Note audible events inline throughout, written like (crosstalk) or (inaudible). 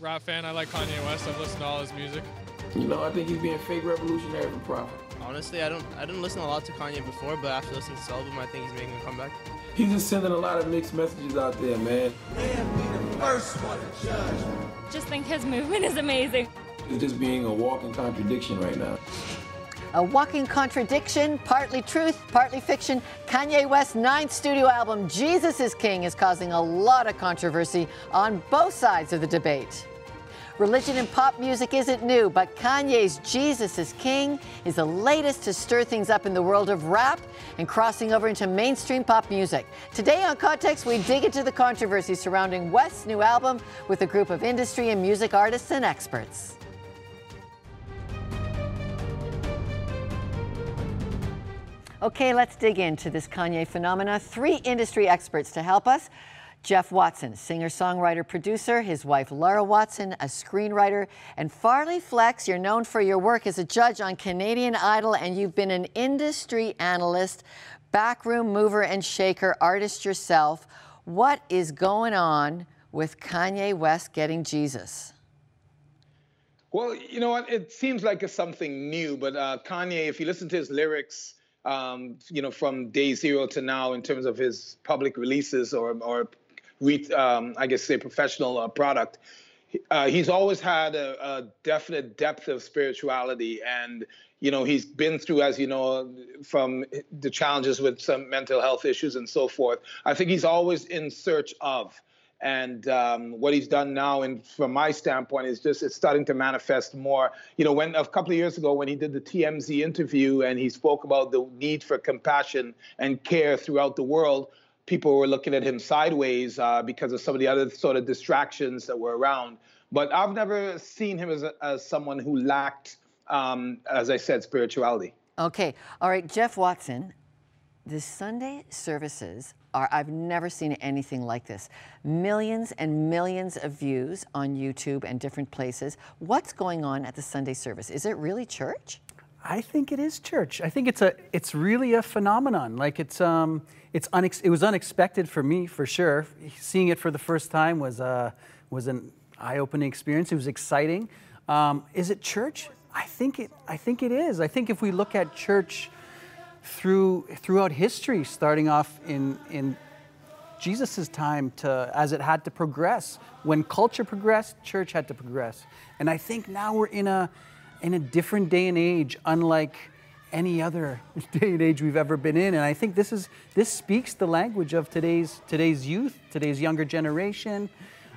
rap fan. I like Kanye West. I've listened to all his music. You know, I think he's being fake revolutionary for profit. Honestly, I don't I didn't listen a lot to Kanye before, but after listening to this album, I think he's making a comeback. He's just sending a lot of mixed messages out there, man. Just think his movement is amazing. He's just being a walking contradiction right now. A walking contradiction, partly truth, partly fiction. Kanye West's ninth studio album, Jesus is King, is causing a lot of controversy on both sides of the debate. Religion in pop music isn't new, but Kanye's Jesus is King is the latest to stir things up in the world of rap and crossing over into mainstream pop music. Today on Context, we dig into the controversy surrounding West's new album with a group of industry and music artists and experts. Okay, let's dig into this Kanye phenomena. Three industry experts to help us. Jeff Watson, singer, songwriter, producer, his wife Laura Watson, a screenwriter, and Farley Flex, you're known for your work as a judge on Canadian Idol, and you've been an industry analyst, backroom mover and shaker, artist yourself. What is going on with Kanye West getting Jesus? Well, you know what? It seems like it's something new, but uh, Kanye, if you listen to his lyrics, um, you know, from day zero to now, in terms of his public releases or, or um, I guess, say professional uh, product, uh, he's always had a, a, definite depth of spirituality, and you know, he's been through, as you know, from the challenges with some mental health issues and so forth. I think he's always in search of. And um, what he's done now, and from my standpoint, is just it's starting to manifest more. You know, when a couple of years ago, when he did the TMZ interview and he spoke about the need for compassion and care throughout the world, people were looking at him sideways uh, because of some of the other sort of distractions that were around. But I've never seen him as, a, as someone who lacked, um, as I said, spirituality. Okay. All right. Jeff Watson, the Sunday services are, I've never seen anything like this. Millions and millions of views on YouTube and different places. What's going on at the Sunday service? Is it really church? I think it is church. I think it's a it's really a phenomenon. Like it's um it's unex- it was unexpected for me for sure. Seeing it for the first time was uh was an eye-opening experience. It was exciting. Um, is it church? I think it I think it is. I think if we look at church through throughout history, starting off in in Jesus' time to as it had to progress. When culture progressed, church had to progress. And I think now we're in a in a different day and age, unlike any other (laughs) day and age we've ever been in. And I think this is this speaks the language of today's today's youth, today's younger generation.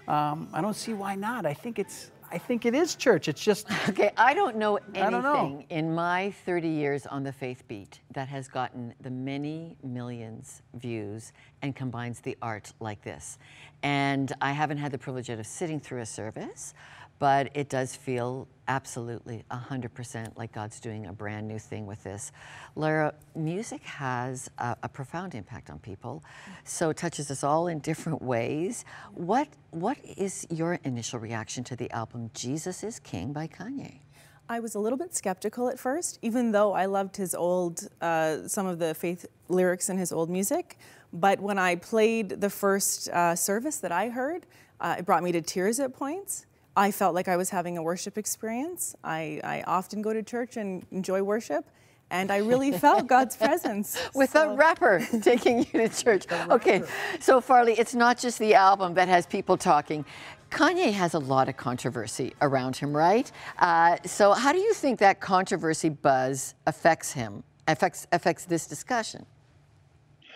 Um, I don't see why not. I think it's I think it is church. It's just (laughs) okay. I don't know anything don't know. in my 30 years on the Faith Beat that has gotten the many millions views and combines the art like this. And I haven't had the privilege of sitting through a service but it does feel absolutely 100% like God's doing a brand new thing with this. Lara, music has a, a, profound impact on people, so it touches us all in different ways. What, what is your initial reaction to the album Jesus is King by Kanye? I was a little bit skeptical at first, even though I loved his old, uh, some of the faith lyrics in his old music. But when I played the first uh, service that I heard, uh, it brought me to tears at points. I felt like I was having a worship experience. I, I often go to church and enjoy worship, and I really (laughs) felt God's presence. With so. a rapper (laughs) taking you to church. Okay, so Farley, it's not just the album that has people talking. Kanye has a lot of controversy around him, right? Uh, so how do you think that controversy buzz affects him, affects, affects this discussion?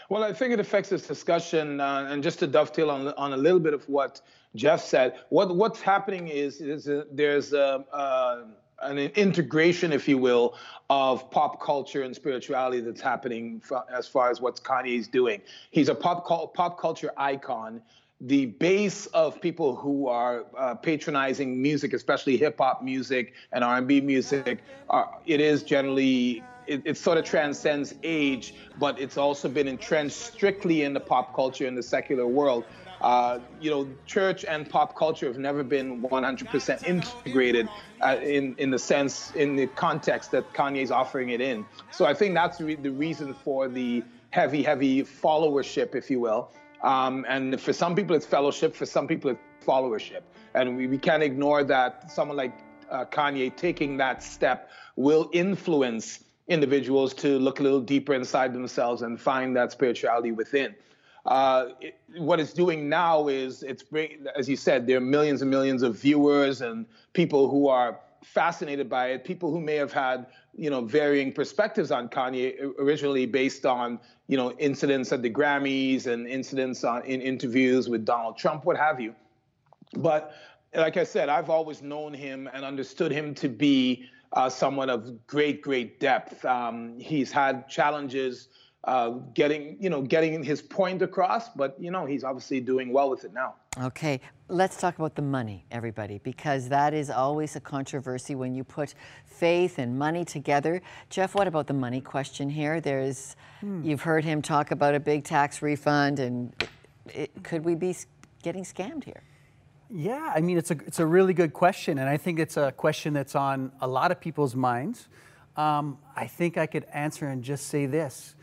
Well, I think it affects this discussion, uh, and just to dovetail on, on a little bit of what Jeff said, what what's happening is, is a, there's a, uh, an integration, if you will, of pop culture and spirituality that's happening as far as what Kanye's doing. He's a pop pop culture icon. The base of people who are uh, patronizing music, especially hip hop music and R&B music, are, it is generally it, it, sort of transcends age, but it's also been entrenched strictly in the pop culture in the secular world uh, you know, church and pop culture have never been 100% integrated uh, in in the sense, in the context that Kanye's offering it in. So I think that's re- the reason for the heavy, heavy followership, if you will. Um, and for some people, it's fellowship. For some people, it's followership. And we, we can't ignore that someone like uh, Kanye taking that step will influence individuals to look a little deeper inside themselves and find that spirituality within. Uh, it, what it's doing now is it's as you said, there are millions and millions of viewers and people who are fascinated by it. People who may have had you know varying perspectives on Kanye originally based on you know incidents at the Grammys and incidents on in interviews with Donald Trump, what have you. But like I said, I've always known him and understood him to be uh, someone of great, great depth. Um, he's had challenges uh, getting, you know, getting his point across, but you know, he's obviously doing well with it now. Okay, let's talk about the money, everybody, because that is always a controversy when you put faith and money together. Jeff, what about the money question here? There's, hmm. you've heard him talk about a big tax refund, and it, could we be getting scammed here? Yeah, I mean, it's a, it's a really good question, and I think it's a question that's on a lot of people's minds. Um, I think I could answer and just say this.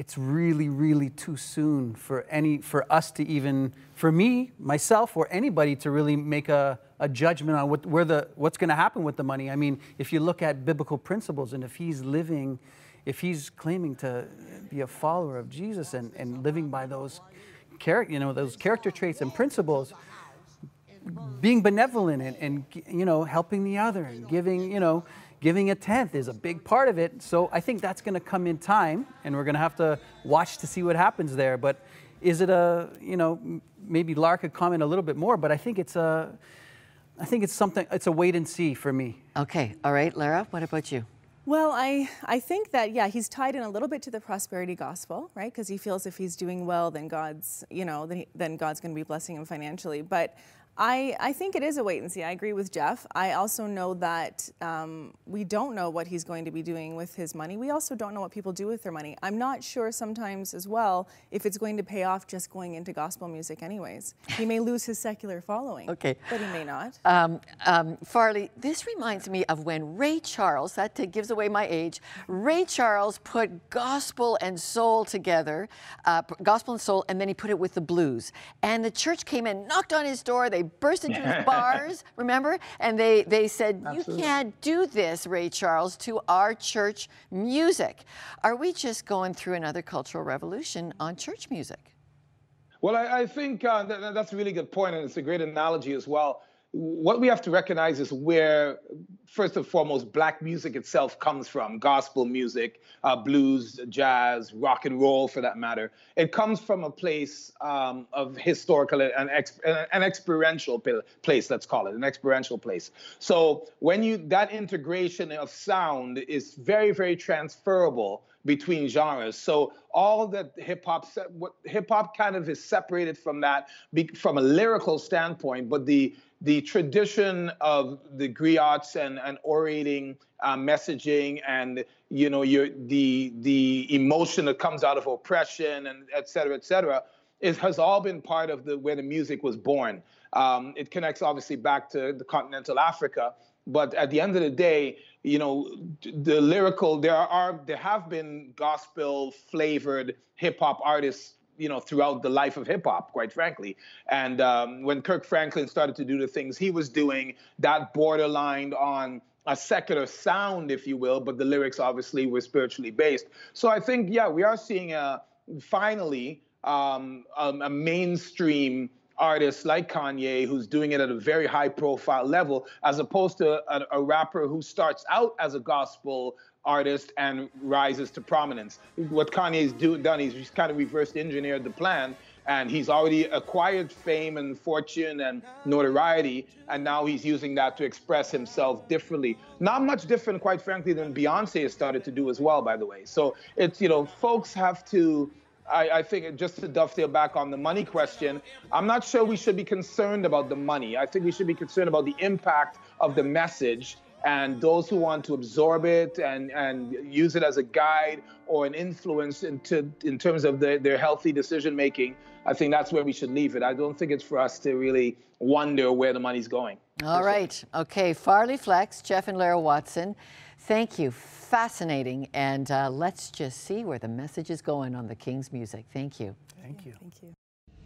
It's really, really too soon for any for us to even, for me, myself, or anybody to really make a, a judgment on what, where the, what's going to happen with the money. I mean, if you look at biblical principles and if he's living, if he's claiming to be a follower of Jesus and, and living by those, char- you know, those character traits and principles, being benevolent and, and you know helping the other and giving you know giving a tenth is a big part of it so i think that's going to come in time and we're going to have to watch to see what happens there but is it a you know maybe lark could comment a little bit more but i think it's a i think it's something it's a wait and see for me okay all right lara what about you well, I, I think that, yeah, he's tied in a little bit to the prosperity gospel, right? Because he feels if he's doing well, then God's, you know, then, he, then God's going to be blessing him financially. But I, I think it is a wait and see. I agree with Jeff. I also know that um, we don't know what he's going to be doing with his money. We also don't know what people do with their money. I'm not sure sometimes as well if it's going to pay off just going into gospel music, anyways. He may lose his secular following. Okay. But he may not. Um, um, Farley, this reminds me of when Ray Charles, that gives away my age, Ray Charles put gospel and soul together, uh, gospel and soul, and then he put it with the blues. And the church came in, knocked on his door, they burst into his (laughs) bars, remember? And they, they said, Absolutely. You can't do this, Ray Charles, to our church music. Are we just going through another cultural revolution on church music? Well, I, I think uh, that, that's a really good point, and it's a great analogy as well what we have to recognize is where, first and foremost, black music itself comes from gospel music, uh, blues, jazz, rock and roll for that matter. It comes from a place um, of historical and ex- an experiential place, let's call it, an experiential place. So when you, that integration of sound is very, very transferable between genres. So all that hip hop, what hip hop kind of is separated from that from a lyrical standpoint, but the the tradition of the griots and, and orating uh, messaging and you know your the the emotion that comes out of oppression and et cetera et cetera is, has all been part of the where the music was born. Um, it connects obviously back to the continental africa but at the end of the day you know the lyrical there are there have been gospel flavored hip hop artists you know throughout the life of hip hop, quite frankly. And um, when Kirk Franklin started to do the things he was doing, that borderlined on a secular sound, if you will, but the lyrics obviously were spiritually based. So I think, yeah, we are seeing a finally um, a, a mainstream artist like Kanye who's doing it at a very high profile level, as opposed to a, a rapper who starts out as a gospel artist and rises to prominence. What Kanye's do, done, he's just kind of reverse engineered the plan and he's already acquired fame and fortune and notoriety and now he's using that to express himself differently not much different quite frankly than beyonce has started to do as well by the way so it's you know folks have to I, I, think just to dovetail back on the money question, I'm not sure we should be concerned about the money. I think we should be concerned about the impact of the message and those who want to absorb it and, and use it as a guide or an influence into in terms of the, their healthy decision making, I think that's where we should leave it. I don't think it's for us to really wonder where the money's going. All right. Okay. Farley Flex, Jeff and Lara Watson, thank you. Fascinating. And uh, let's just see where the message is going on the King's music. Thank you. Thank you. Thank you.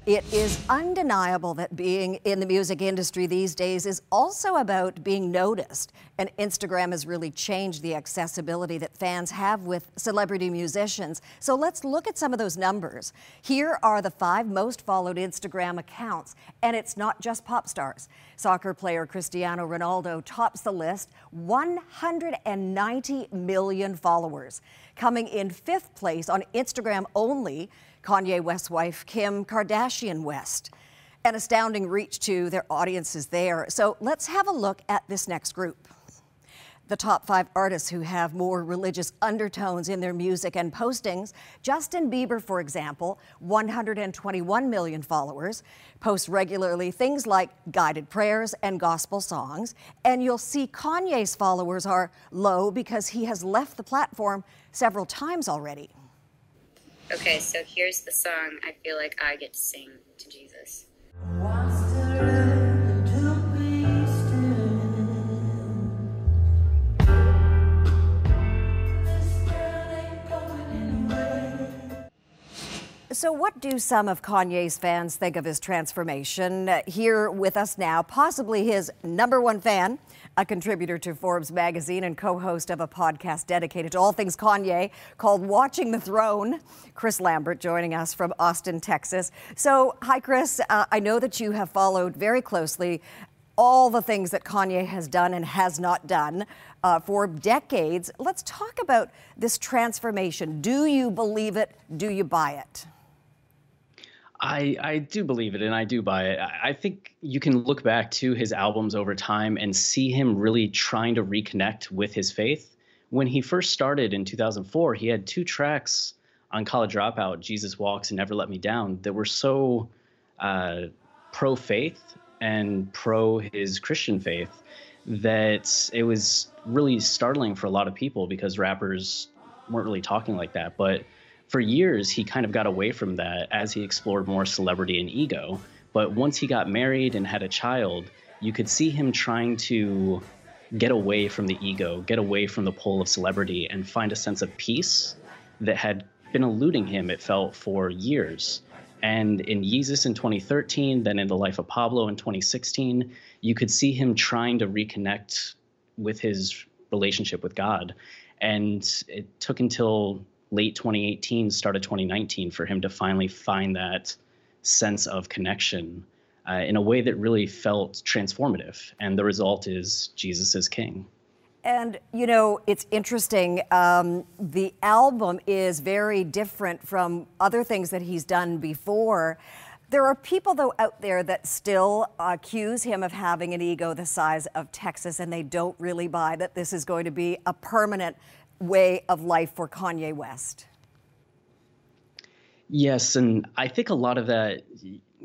It is undeniable that being in the music industry these days is also about being noticed. And Instagram has really changed the accessibility that fans have with celebrity musicians. So let's look at some of those numbers. Here are the five most followed Instagram accounts. And it's not just pop stars. Soccer player Cristiano Ronaldo tops the list, 190 million followers. Coming in fifth place on Instagram only Kanye West's wife, Kim Kardashian West. An astounding reach to their audiences there. So let's have a look at this next group. The top five artists who have more religious undertones in their music and postings. Justin Bieber, for example, 121 million followers, posts regularly things like guided prayers and gospel songs. And you'll see Kanye's followers are low because he has left the platform several times already. Okay, so here's the song I feel like I get to sing to Jesus. So, what do some of Kanye's fans think of his transformation? Here with us now, possibly his number one fan, a contributor to Forbes magazine and co host of a podcast dedicated to all things Kanye called Watching the Throne. Chris Lambert joining us from Austin, Texas. So, hi, Chris. Uh, I know that you have followed very closely all the things that Kanye has done and has not done uh, for decades. Let's talk about this transformation. Do you believe it? Do you buy it? I, I do believe it and I do buy it. I think you can look back to his albums over time and see him really trying to reconnect with his faith. When he first started in 2004, he had two tracks on College Dropout, Jesus Walks and Never Let Me Down, that were so uh, pro faith and pro his Christian faith that it was really startling for a lot of people because rappers weren't really talking like that. But for years, he kind of got away from that as he explored more celebrity and ego. But once he got married and had a child, you could see him trying to get away from the ego, get away from the pull of celebrity, and find a sense of peace that had been eluding him, it felt, for years. And in Yeezus in 2013, then in The Life of Pablo in 2016, you could see him trying to reconnect with his relationship with God. And it took until late 2018, start of 2019 for him to finally find that sense of connection uh, in a way that really felt transformative. And the result is Jesus is King. And, you know, it's interesting. Um, the album is very different from other things that he's done before. There are people, though, out there that still accuse him of having an ego the size of Texas, and they don't really buy that this is going to be a permanent way of life for Kanye West. Yes, and I think a lot of that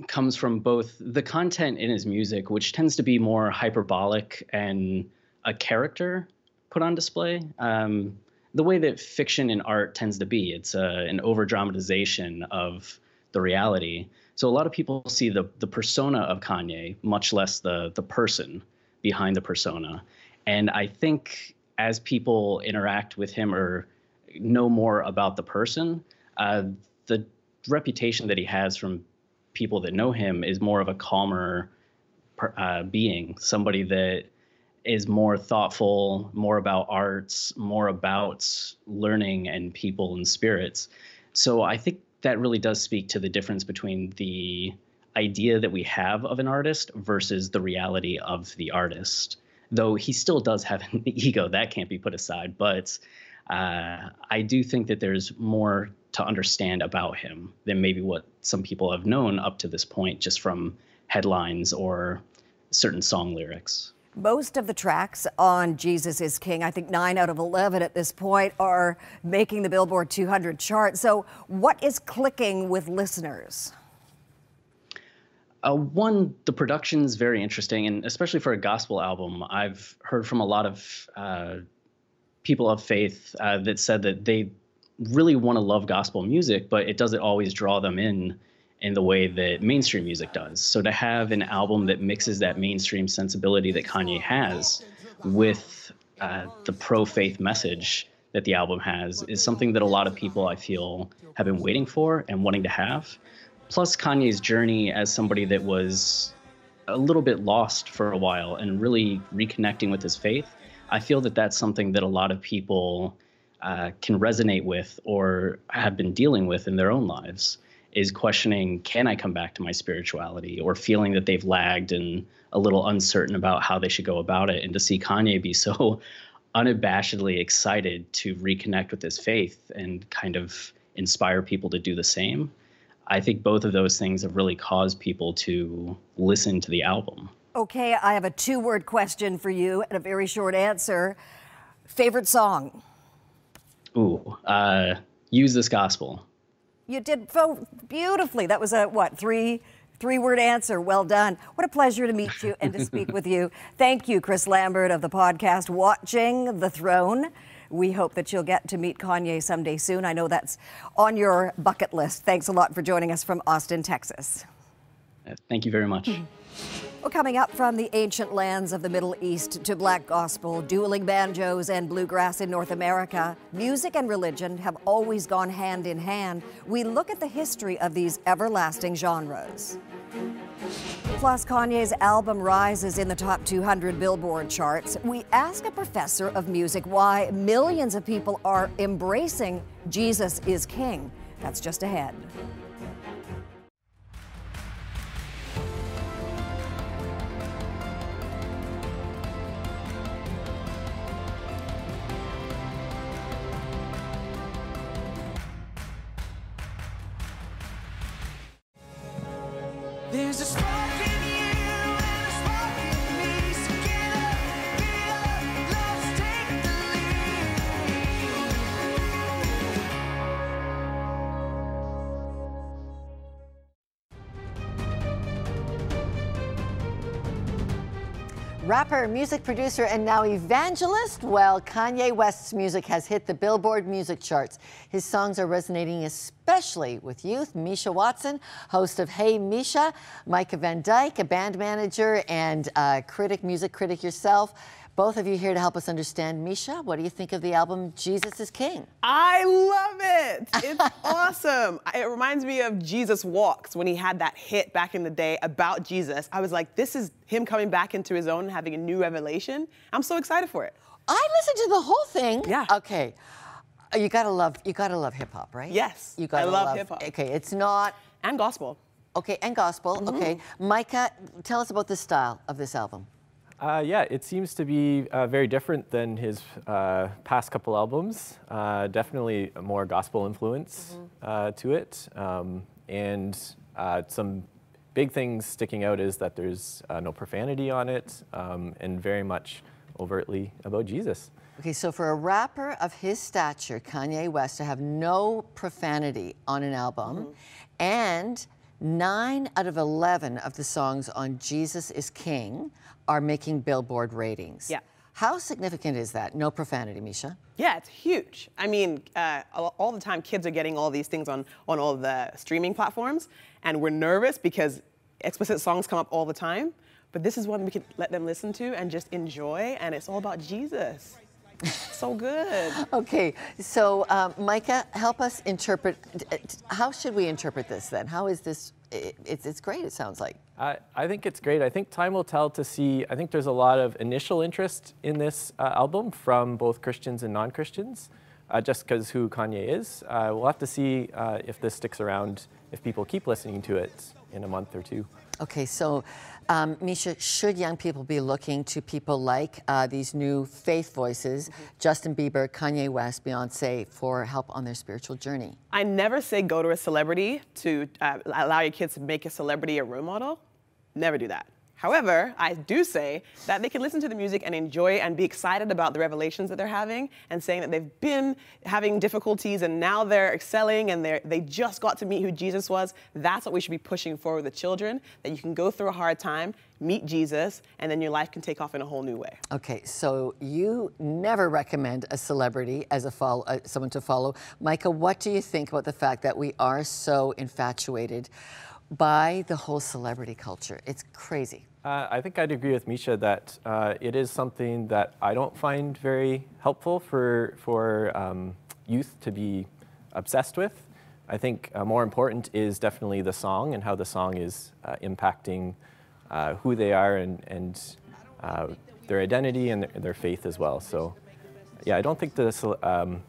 comes from both the content in his music, which tends to be more hyperbolic and a character put on display. Um, the way that fiction and art tends to be, it's uh, an over dramatization of the reality. So a lot of people see the the persona of Kanye, much less the the person behind the persona. And I think as people interact with him or know more about the person, uh, the reputation that he has from people that know him is more of a calmer uh, being, somebody that is more thoughtful, more about arts, more about learning and people and spirits. So I think that really does speak to the difference between the idea that we have of an artist versus the reality of the artist though he still does have an (laughs) ego that can't be put aside. But uh, I do think that there's more to understand about him than maybe what some people have known up to this point, just from headlines or certain song lyrics. Most of the tracks on Jesus is King, I think nine out of 11 at this point, are making the Billboard 200 chart. So, what is clicking with listeners? Uh, one, the production is very interesting, and especially for a gospel album, I've heard from a lot of uh, people of faith uh, that said that they really want to love gospel music, but it doesn't always draw them in in the way that mainstream music does. So to have an album that mixes that mainstream sensibility that Kanye has with uh, the pro faith message that the album has is something that a lot of people I feel have been waiting for and wanting to have plus Kanye's journey as somebody that was a little bit lost for a while and really reconnecting with his faith. I feel that that's something that a lot of people uh, can resonate with or have been dealing with in their own lives is questioning can I come back to my spirituality or feeling that they've lagged and a little uncertain about how they should go about it. And to see Kanye be so (laughs) unabashedly excited to reconnect with his faith and kind of inspire people to do the same. I think both of those things have really caused people to listen to the album. Okay, I have a two word question for you and a very short answer. Favorite song? Ooh, uh, use this gospel. You did so beautifully. That was a what, three Three word answer. Well done. What a pleasure to meet you and to speak (laughs) with you. Thank you, Chris Lambert of the podcast Watching the Throne. We hope that you'll get to meet Kanye someday soon. I know that's on your bucket list. Thanks a lot for joining us from Austin, Texas. Uh, thank you very much. Well, coming up from the ancient lands of the Middle East to black gospel, dueling banjos, and bluegrass in North America, music and religion have always gone hand in hand. We look at the history of these everlasting genres. Plus, Kanye's album rises in the top 200 Billboard charts. We ask a professor of music why millions of people are embracing Jesus is King. That's just ahead. There's a Rapper, music producer, and now evangelist. Well, Kanye West's music has hit the Billboard music charts. His songs are resonating especially with youth. Misha Watson, host of Hey Misha, Micah Van Dyke, a band manager and uh, critic, music critic yourself. Both of you here to help us understand. Misha, what do you think of the album Jesus is King? I love it. It's (laughs) awesome. It reminds me of Jesus Walks when he had that hit back in the day about Jesus. I was like, this is him coming back into his own and having a new revelation. I'm so excited for it. I listened to the whole thing. Yeah. Okay. Uh, You gotta love you gotta love hip hop, right? Yes. You gotta I love hip-hop. Okay, it's not and gospel. Okay, and gospel. Mm-hmm. Okay, Micah, tell us about the style of this album. Uh, yeah, it seems to be uh, very different than his uh, past couple albums. Uh, definitely more gospel influence uh, to it. Um, and uh, some big things sticking out is that there's uh, no profanity on it um, and very much overtly about Jesus. Okay, so for a rapper of his stature, Kanye West, to have no profanity on an album, Mm-hmm. and nine out of 11 of the songs on Jesus is King are making Billboard ratings. Yeah. How significant is that? No profanity, Misha. Yeah, it's huge. I mean, uh, all the time, kids are getting all these things on, on all the streaming platforms, and we're nervous because explicit songs come up all the time. But this is one we can let them listen to and just enjoy, and it's all about Jesus. so good. (laughs) Okay, so um, Micah, help us interpret. How should we interpret this then? How is this? i- It's, it's great, it sounds like. I, I think it's great. I think time will tell to see. I think there's a lot of initial interest in this uh, album from both Christians and non Christians, uh, just because who Kanye is. Uh, we'll have to see uh, if this sticks around, if people keep listening to it in a month or two. Okay, so um, Misha, should young people be looking to people like uh, these new faith voices, Justin Bieber, Kanye West, Beyonce, for help on their spiritual journey? I never say go to a celebrity to uh, allow your kids to make a celebrity a role model. Never do that. However, I do say that they can listen to the music and enjoy and be excited about the revelations that they're having and saying that they've been having difficulties and now they're excelling and they they just got to meet who Jesus was. That's what we should be pushing for with the children, that you can go through a hard time, meet Jesus, and then your life can take off in a whole new way. Okay, so you never recommend a celebrity as a follow, uh, someone to follow. Micah, what do you think about the fact that we are so infatuated by the whole celebrity culture? It's crazy. Uh, I think I'd agree with Misha that uh, it is something that I don't find very helpful for for um, youth to be obsessed with. I think uh, more important is definitely the song and how the song is uh, impacting uh, who they are and, and uh, their identity and their, faith as well. So, yeah, I don't think the um,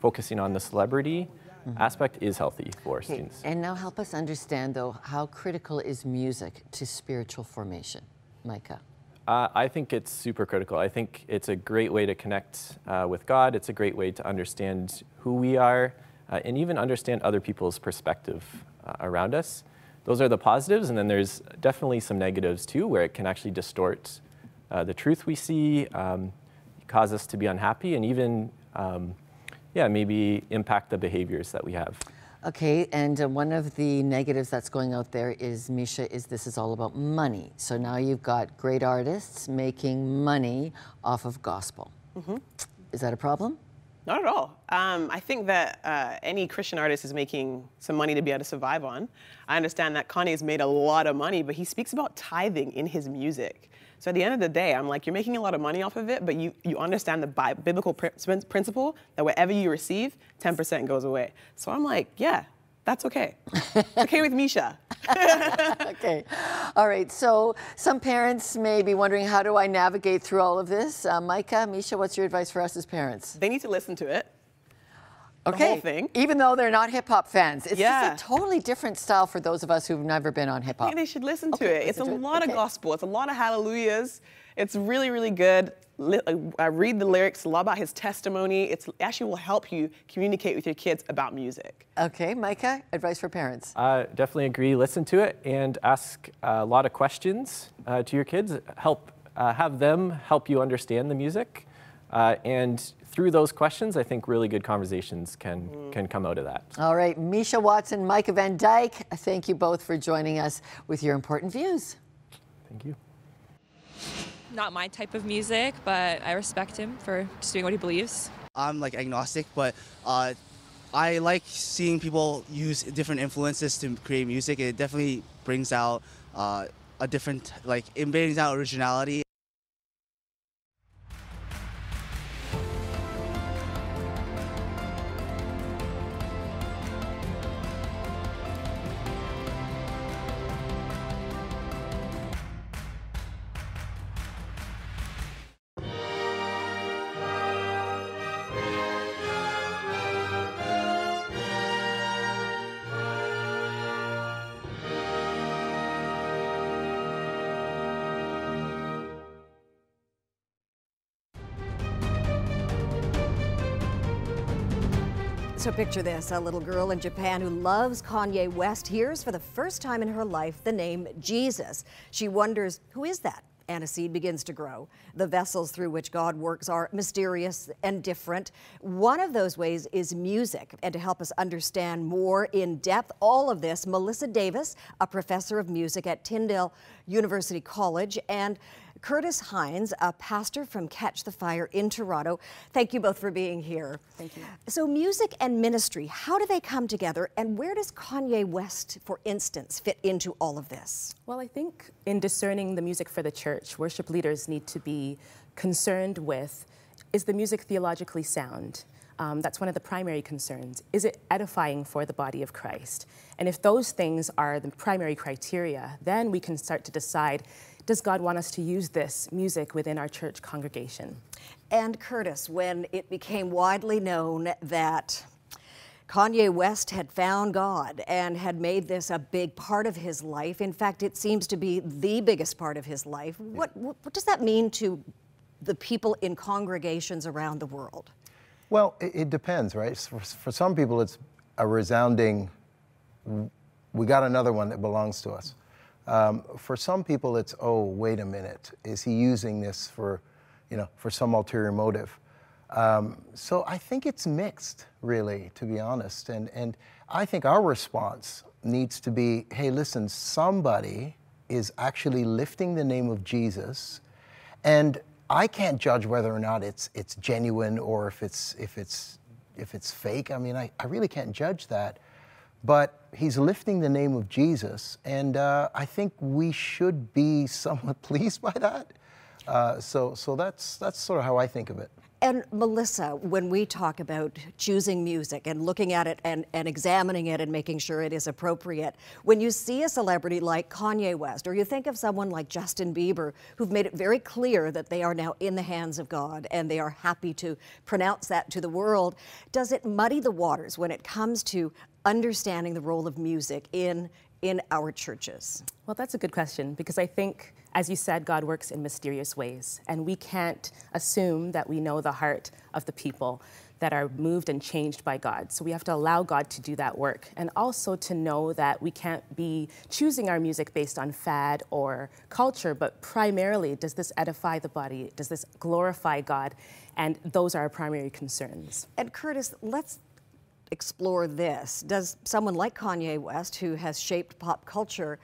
focusing on the celebrity aspect is healthy for Okay, students. And now help us understand, though, how critical is music to spiritual formation, Micah? Uh, I think it's super critical. I think it's a great way to connect uh, with God. It's a great way to understand who we are uh, and even understand other people's perspective uh, around us. Those are the positives, and then there's definitely some negatives too, where it can actually distort uh, the truth we see, um, cause us to be unhappy, and even, um, yeah, maybe impact the behaviors that we have. Okay, and uh, one of the negatives that's going out there is, Misha, is this is all about money. So now you've got great artists making money off of gospel. Mhm. Is that a problem? Not at all. Um, I think that uh, any Christian artist is making some money to be able to survive on. I understand that Kanye's made a lot of money, but he speaks about tithing in his music. So at the end of the day, I'm like, you're making a lot of money off of it, but you, you understand the bi- biblical pr- principle that whatever you receive, 10% goes away. So I'm like, yeah, that's okay. (laughs) Okay with Misha. (laughs) okay. All right. So some parents may be wondering, how do I navigate through all of this? Uh, Micah, Misha, what's your advice for us as parents? They need to listen to it. Okay. whole thing. Even though they're not hip hop fans, it's Yeah. just a totally different style for those of us who've never been on hip hop. think they should listen to Okay, it. It's a it. lot Okay. of gospel. It's a lot of hallelujahs. It's really, really good. Uh, I read the lyrics, a lot about his testimony. It's, it actually will help you communicate with your kids about music. Okay, Micah, advice for parents. Uh, definitely agree. Listen to it and ask a lot of questions uh, to your kids. Help uh, have them help you understand the music, uh, and through those questions, I think really good conversations can can come out of that. All right, Misha Watson, Micah Van Dyke, thank you both for joining us with your important views. Thank you. Not my type of music, but I respect him for just doing what he believes. I'm like agnostic, but uh, I like seeing people use different influences to create music. It definitely brings out uh, a different, like, it brings out originality. Picture this a little girl in Japan who loves Kanye West hears for the first time in her life the name Jesus. She wonders, who is that? And a seed begins to grow. The vessels through which God works are mysterious and different. One of those ways is music. And to help us understand more in depth all of this, Melissa Davis, a professor of music at Tyndale University College, and Curtis Hines, a pastor from Catch the Fire in Toronto. Thank you both for being here. Thank you. So, music and ministry, how do they come together, and where does Kanye West, for instance, fit into all of this? Well, I think in discerning the music for the church, worship leaders need to be concerned with is the music theologically sound? Um, that's one of the primary concerns. Is it edifying for the body of Christ? And if those things are the primary criteria, then we can start to decide does God want us to use this music within our church congregation? And Curtis, when it became widely known that Kanye West had found God and had made this a big part of his life, in fact, it seems to be the biggest part of his life, what, what, what does that mean to the people in congregations around the world? Well, it, it depends, right? For, for some people, it's a resounding, we got another one that belongs to us. Um, for some people, it's, oh, wait a minute, is he using this for, you know, for some ulterior motive? Um, so I think it's mixed, really, to be honest. And, and I think our response needs to be, hey, listen, somebody is actually lifting the name of Jesus, and I can't judge whether or not it's it's genuine or if it's if it's if it's fake. I mean, I, I really can't judge that. But he's lifting the name of Jesus, and uh, I think we should be somewhat (laughs) pleased by that. Uh, so so that's that's sort of how I think of it. And Melissa, when we talk about choosing music and looking at it and, and examining it and making sure it is appropriate, when you see a celebrity like Kanye West, or you think of someone like Justin Bieber, who've made it very clear that they are now in the hands of God and they are happy to pronounce that to the world, does it muddy the waters when it comes to understanding the role of music in, in our churches? Well, that's a good question because I think, as you said, God works in mysterious ways, and we can't assume that we know the heart of the people that are moved and changed by God. So we have to allow God to do that work, and also to know that we can't be choosing our music based on fad or culture, but primarily, does this edify the body? Does this glorify God? And those are our primary concerns. And Curtis, let's explore this. Does someone like Kanye West, who has shaped pop culture,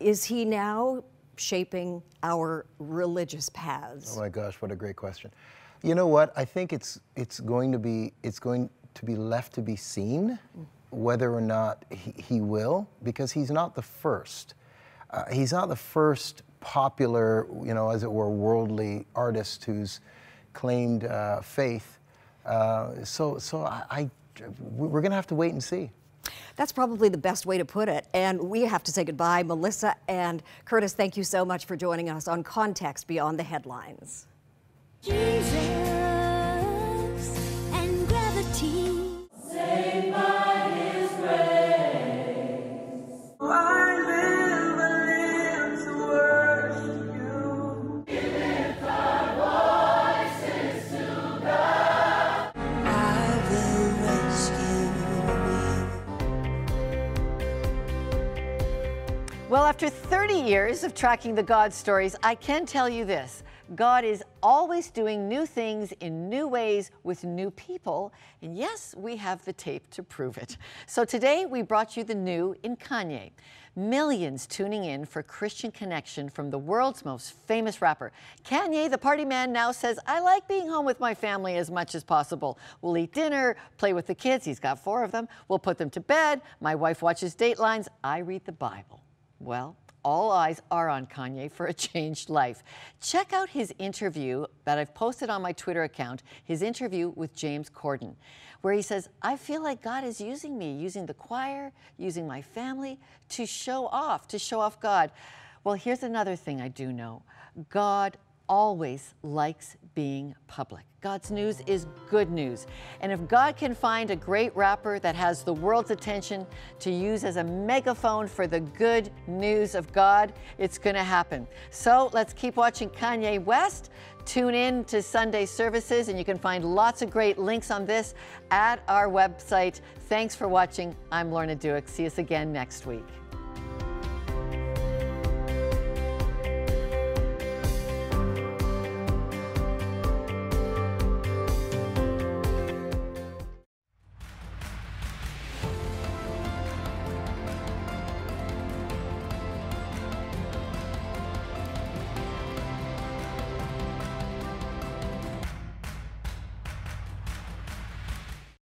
is he now shaping our religious paths? Oh my gosh, what a great question. You know what? I think it's it's going to be it's going to be left to be seen whether or not he, he will, because he's not the first. Uh, he's not the first popular, you know, as it were, worldly artist who's claimed uh, faith. Uh, so, so I, I we're going to have to wait and see. That's probably the best way to put it. And we have to say goodbye. Melissa and Curtis, thank you so much for joining us on Context Beyond the Headlines. Jesus Well, after 30 years of tracking the God stories, I can tell you this God is always doing new things in new ways with new people. And yes, we have the tape to prove it. So today we brought you the new in Kanye. Millions tuning in for Christian connection from the world's most famous rapper. Kanye, the party man, now says, I like being home with my family as much as possible. We'll eat dinner, play with the kids. He's got four of them. We'll put them to bed. My wife watches Datelines. I read the Bible. Well, all eyes are on Kanye for a changed life. Check out his interview that I've posted on my Twitter account, his interview with James Corden, where he says, I feel like God is using me, using the choir, using my family to show off, to show off God. Well, here's another thing I do know God always likes being public. God's news is good news. And if God can find a great rapper that has the world's attention to use as a megaphone for the good news of God, it's going to happen. So let's keep watching Kanye West. Tune in to Sunday services, and you can find lots of great links on this at our website. Thanks for watching. I'm Lorna Dueck. See us again next week.